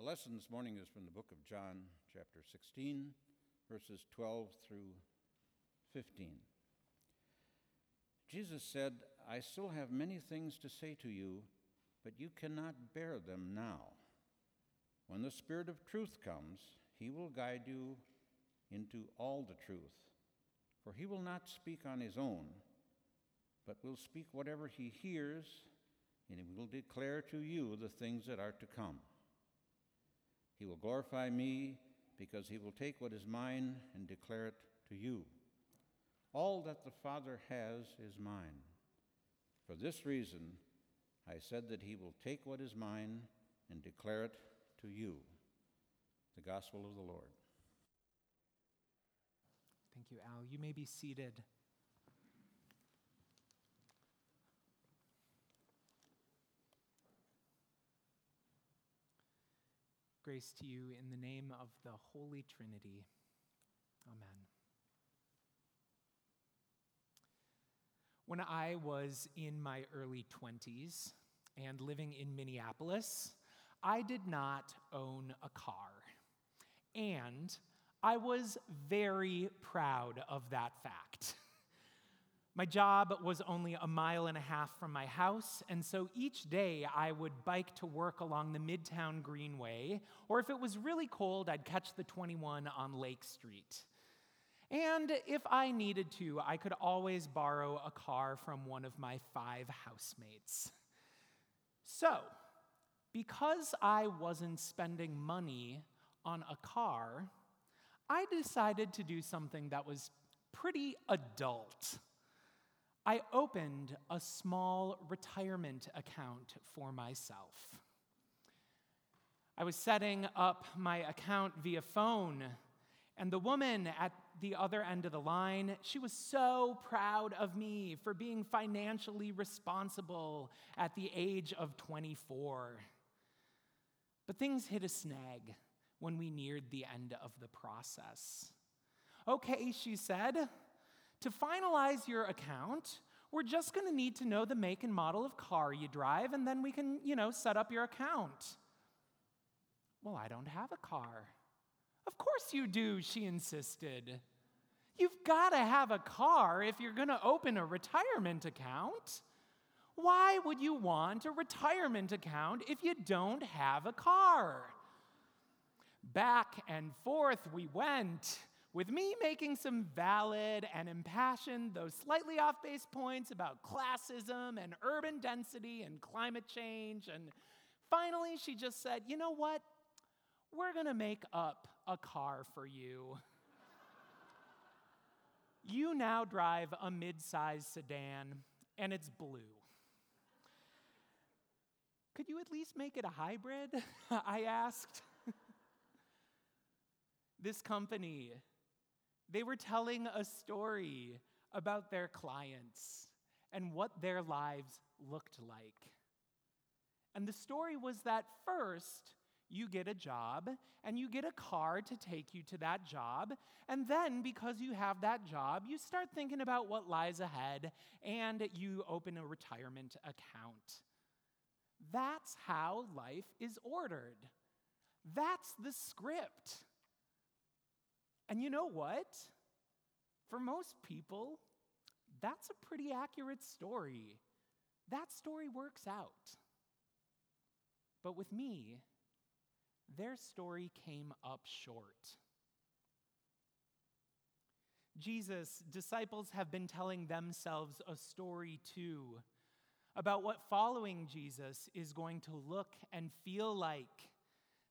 The lesson this morning is from the book of John, chapter 16, verses 12 through 15. Jesus said, I still have many things to say to you, but you cannot bear them now. When the Spirit of truth comes, he will guide you into all the truth. For he will not speak on his own, but will speak whatever he hears, and he will declare to you the things that are to come. He will glorify me because he will take what is mine and declare it to you. All that the Father has is mine. For this reason, I said that he will take what is mine and declare it to you. The Gospel of the Lord. Thank you, Al. You may be seated. Grace to you in the name of the Holy Trinity. Amen. When I was in my early 20s and living in Minneapolis, I did not own a car. And I was very proud of that fact. My job was only a mile and a half from my house, and so each day I would bike to work along the Midtown Greenway, or if it was really cold, I'd catch the 21 on Lake Street. And if I needed to, I could always borrow a car from one of my five housemates. So, because I wasn't spending money on a car, I decided to do something that was pretty adult. I opened a small retirement account for myself. I was setting up my account via phone, and the woman at the other end of the line, she was so proud of me for being financially responsible at the age of 24. But things hit a snag when we neared the end of the process. Okay, she said, to finalize your account, we're just going to need to know the make and model of car you drive, and then we can, you know, set up your account. Well, I don't have a car. Of course you do, she insisted. You've got to have a car if you're going to open a retirement account. Why would you want a retirement account if you don't have a car? Back and forth we went with me making some valid and impassioned, though slightly off base points about classism and urban density and climate change. And finally, she just said, You know what? We're gonna make up a car for you. you now drive a mid sized sedan, and it's blue. Could you at least make it a hybrid? I asked. this company they were telling a story about their clients and what their lives looked like. And the story was that first, you get a job and you get a car to take you to that job. And then, because you have that job, you start thinking about what lies ahead and you open a retirement account. That's how life is ordered. That's the script. And you know what? For most people, that's a pretty accurate story. That story works out. But with me, their story came up short. Jesus' disciples have been telling themselves a story too about what following Jesus is going to look and feel like.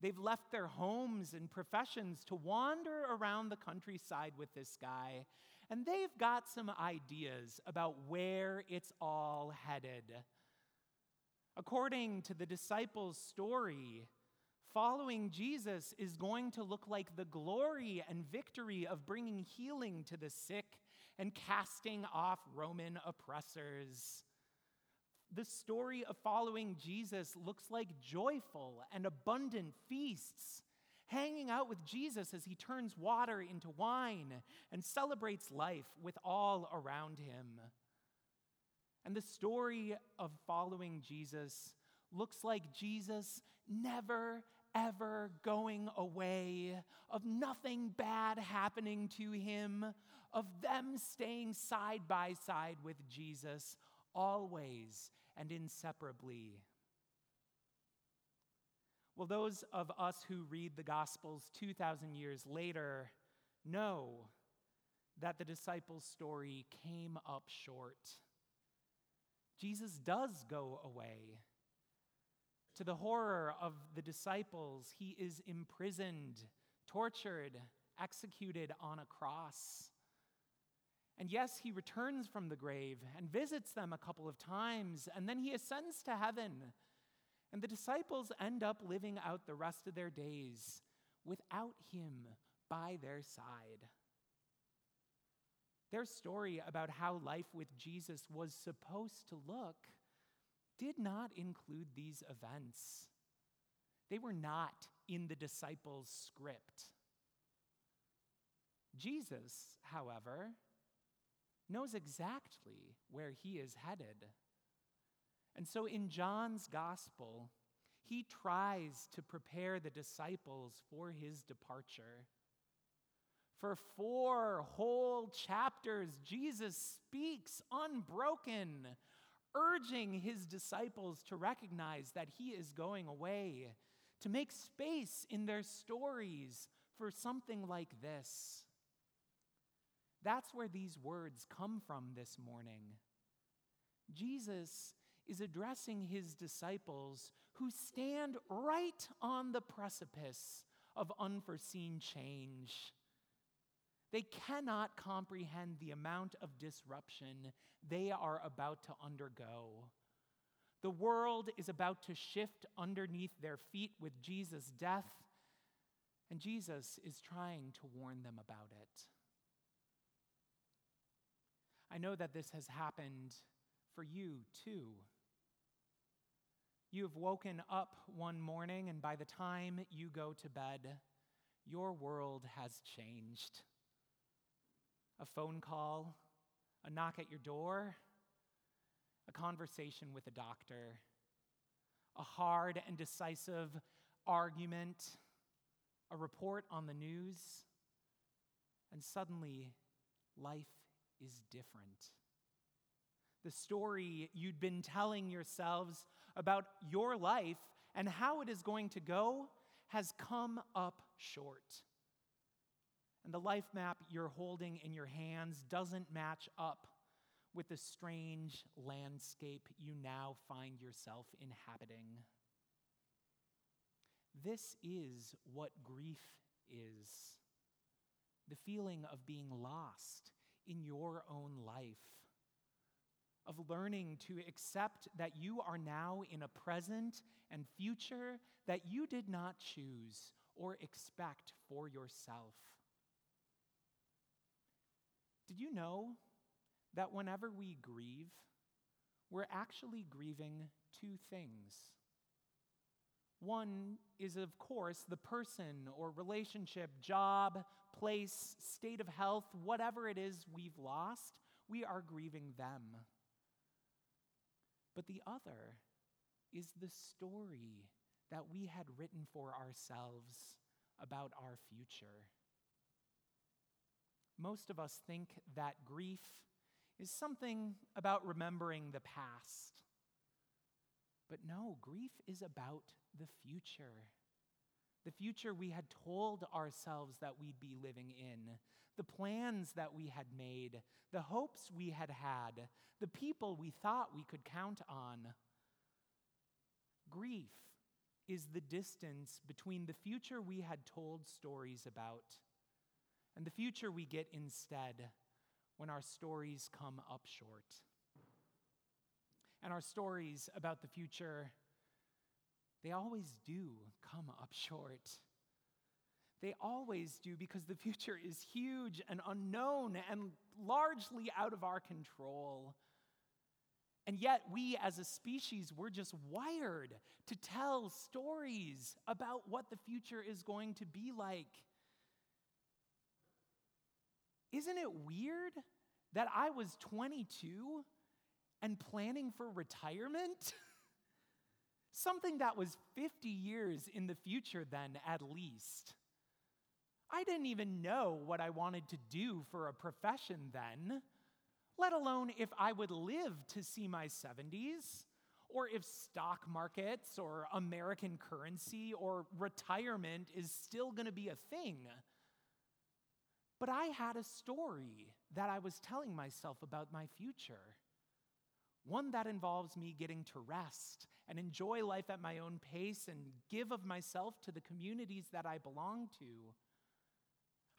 They've left their homes and professions to wander around the countryside with this guy, and they've got some ideas about where it's all headed. According to the disciples' story, following Jesus is going to look like the glory and victory of bringing healing to the sick and casting off Roman oppressors the story of following Jesus looks like joyful and abundant feasts, hanging out with Jesus as he turns water into wine and celebrates life with all around him. And the story of following Jesus looks like Jesus never, ever going away, of nothing bad happening to him, of them staying side by side with Jesus, always and inseparably. Well, those of us who read the Gospels 2,000 years later know that the disciples' story came up short. Jesus does go away. To the horror of the disciples, he is imprisoned, tortured, executed on a cross. And yes, he returns from the grave and visits them a couple of times, and then he ascends to heaven. And the disciples end up living out the rest of their days without him by their side. Their story about how life with Jesus was supposed to look did not include these events. They were not in the disciples' script. Jesus, however, knows exactly where he is headed. And so in John's gospel, he tries to prepare the disciples for his departure. For four whole chapters, Jesus speaks unbroken, urging his disciples to recognize that he is going away, to make space in their stories for something like this. That's where these words come from this morning. Jesus is addressing his disciples who stand right on the precipice of unforeseen change. They cannot comprehend the amount of disruption they are about to undergo. The world is about to shift underneath their feet with Jesus' death, and Jesus is trying to warn them about it. I know that this has happened for you too. You have woken up one morning, and by the time you go to bed, your world has changed. A phone call, a knock at your door, a conversation with a doctor, a hard and decisive argument, a report on the news, and suddenly life is different. The story you'd been telling yourselves about your life and how it is going to go has come up short. And the life map you're holding in your hands doesn't match up with the strange landscape you now find yourself inhabiting. This is what grief is the feeling of being lost in your own life of learning to accept that you are now in a present and future that you did not choose or expect for yourself. Did you know that whenever we grieve, we're actually grieving two things? One is, of course, the person or relationship, job, place, state of health, whatever it is we've lost, we are grieving them. But the other is the story that we had written for ourselves about our future. Most of us think that grief is something about remembering the past. But no, grief is about the future. The future we had told ourselves that we'd be living in, the plans that we had made, the hopes we had had, the people we thought we could count on. Grief is the distance between the future we had told stories about and the future we get instead when our stories come up short. And our stories about the future, they always do come up short. They always do because the future is huge and unknown and largely out of our control. And yet, we as a species, we're just wired to tell stories about what the future is going to be like. Isn't it weird that I was 22 and planning for retirement? something that was 50 years in the future, then at least. I didn't even know what I wanted to do for a profession then, let alone if I would live to see my 70s, or if stock markets or American currency or retirement is still to be a thing. But I had a story that I was telling myself about my future. One that involves me getting to rest and enjoy life at my own pace and give of myself to the communities that I belong to.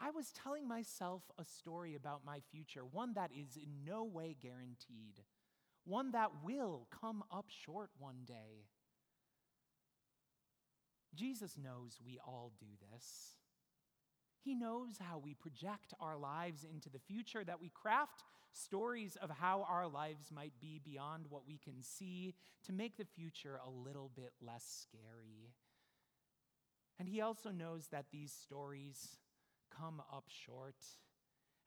I was telling myself a story about my future, one that is in no way guaranteed, one that will come up short one day. Jesus knows we all do this. He knows how we project our lives into the future, that we craft stories of how our lives might be beyond what we can see to make the future a little bit less scary. And He also knows that these stories come up short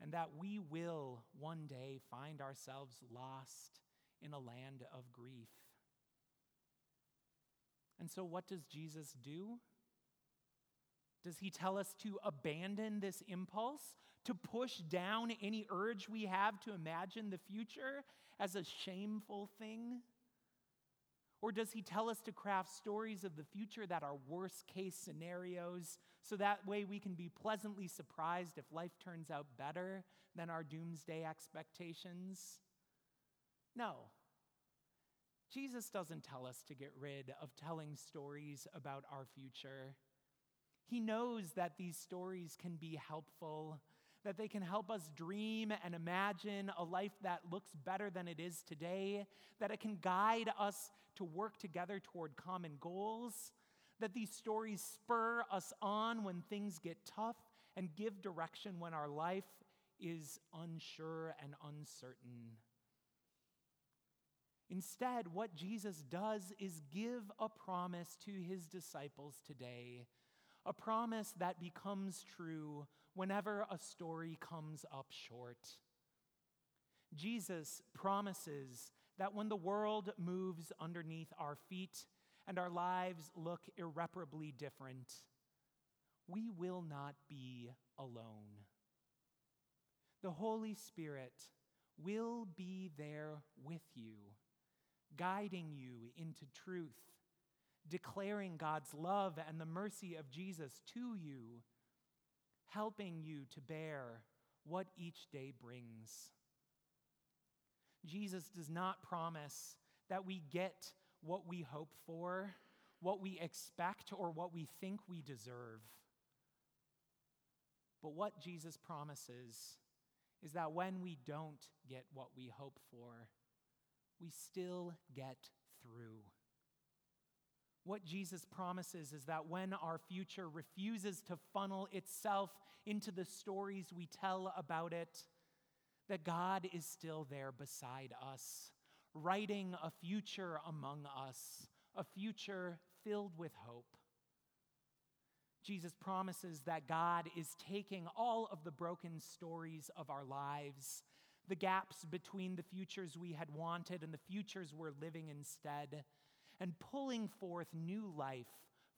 and that we will one day find ourselves lost in a land of grief. And so, what does Jesus do? Does he tell us to abandon this impulse, to push down any urge we have to imagine the future as a shameful thing? Or does he tell us to craft stories of the future that are worst case scenarios so that way we can be pleasantly surprised if life turns out better than our doomsday expectations? No. Jesus doesn't tell us to get rid of telling stories about our future. He knows that these stories can be helpful, that they can help us dream and imagine a life that looks better than it is today, that it can guide us to work together toward common goals, that these stories spur us on when things get tough and give direction when our life is unsure and uncertain. Instead, what Jesus does is give a promise to his disciples today a promise that becomes true whenever a story comes up short. Jesus promises that when the world moves underneath our feet and our lives look irreparably different, we will not be alone. The Holy Spirit will be there with you, guiding you into truth declaring God's love and the mercy of Jesus to you, helping you to bear what each day brings. Jesus does not promise that we get what we hope for, what we expect, or what we think we deserve. But what Jesus promises is that when we don't get what we hope for, we still get through. What Jesus promises is that when our future refuses to funnel itself into the stories we tell about it, that God is still there beside us, writing a future among us, a future filled with hope. Jesus promises that God is taking all of the broken stories of our lives, the gaps between the futures we had wanted and the futures we're living instead and pulling forth new life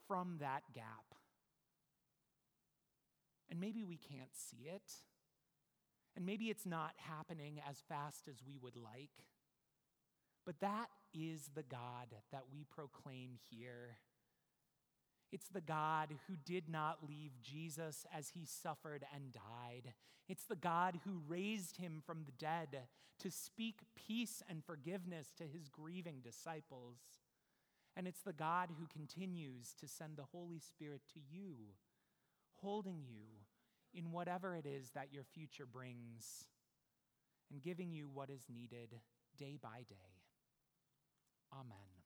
from that gap. And maybe we can't see it. And maybe it's not happening as fast as we would like. But that is the God that we proclaim here. It's the God who did not leave Jesus as he suffered and died. It's the God who raised him from the dead to speak peace and forgiveness to his grieving disciples. And it's the God who continues to send the Holy Spirit to you, holding you in whatever it is that your future brings, and giving you what is needed day by day. Amen.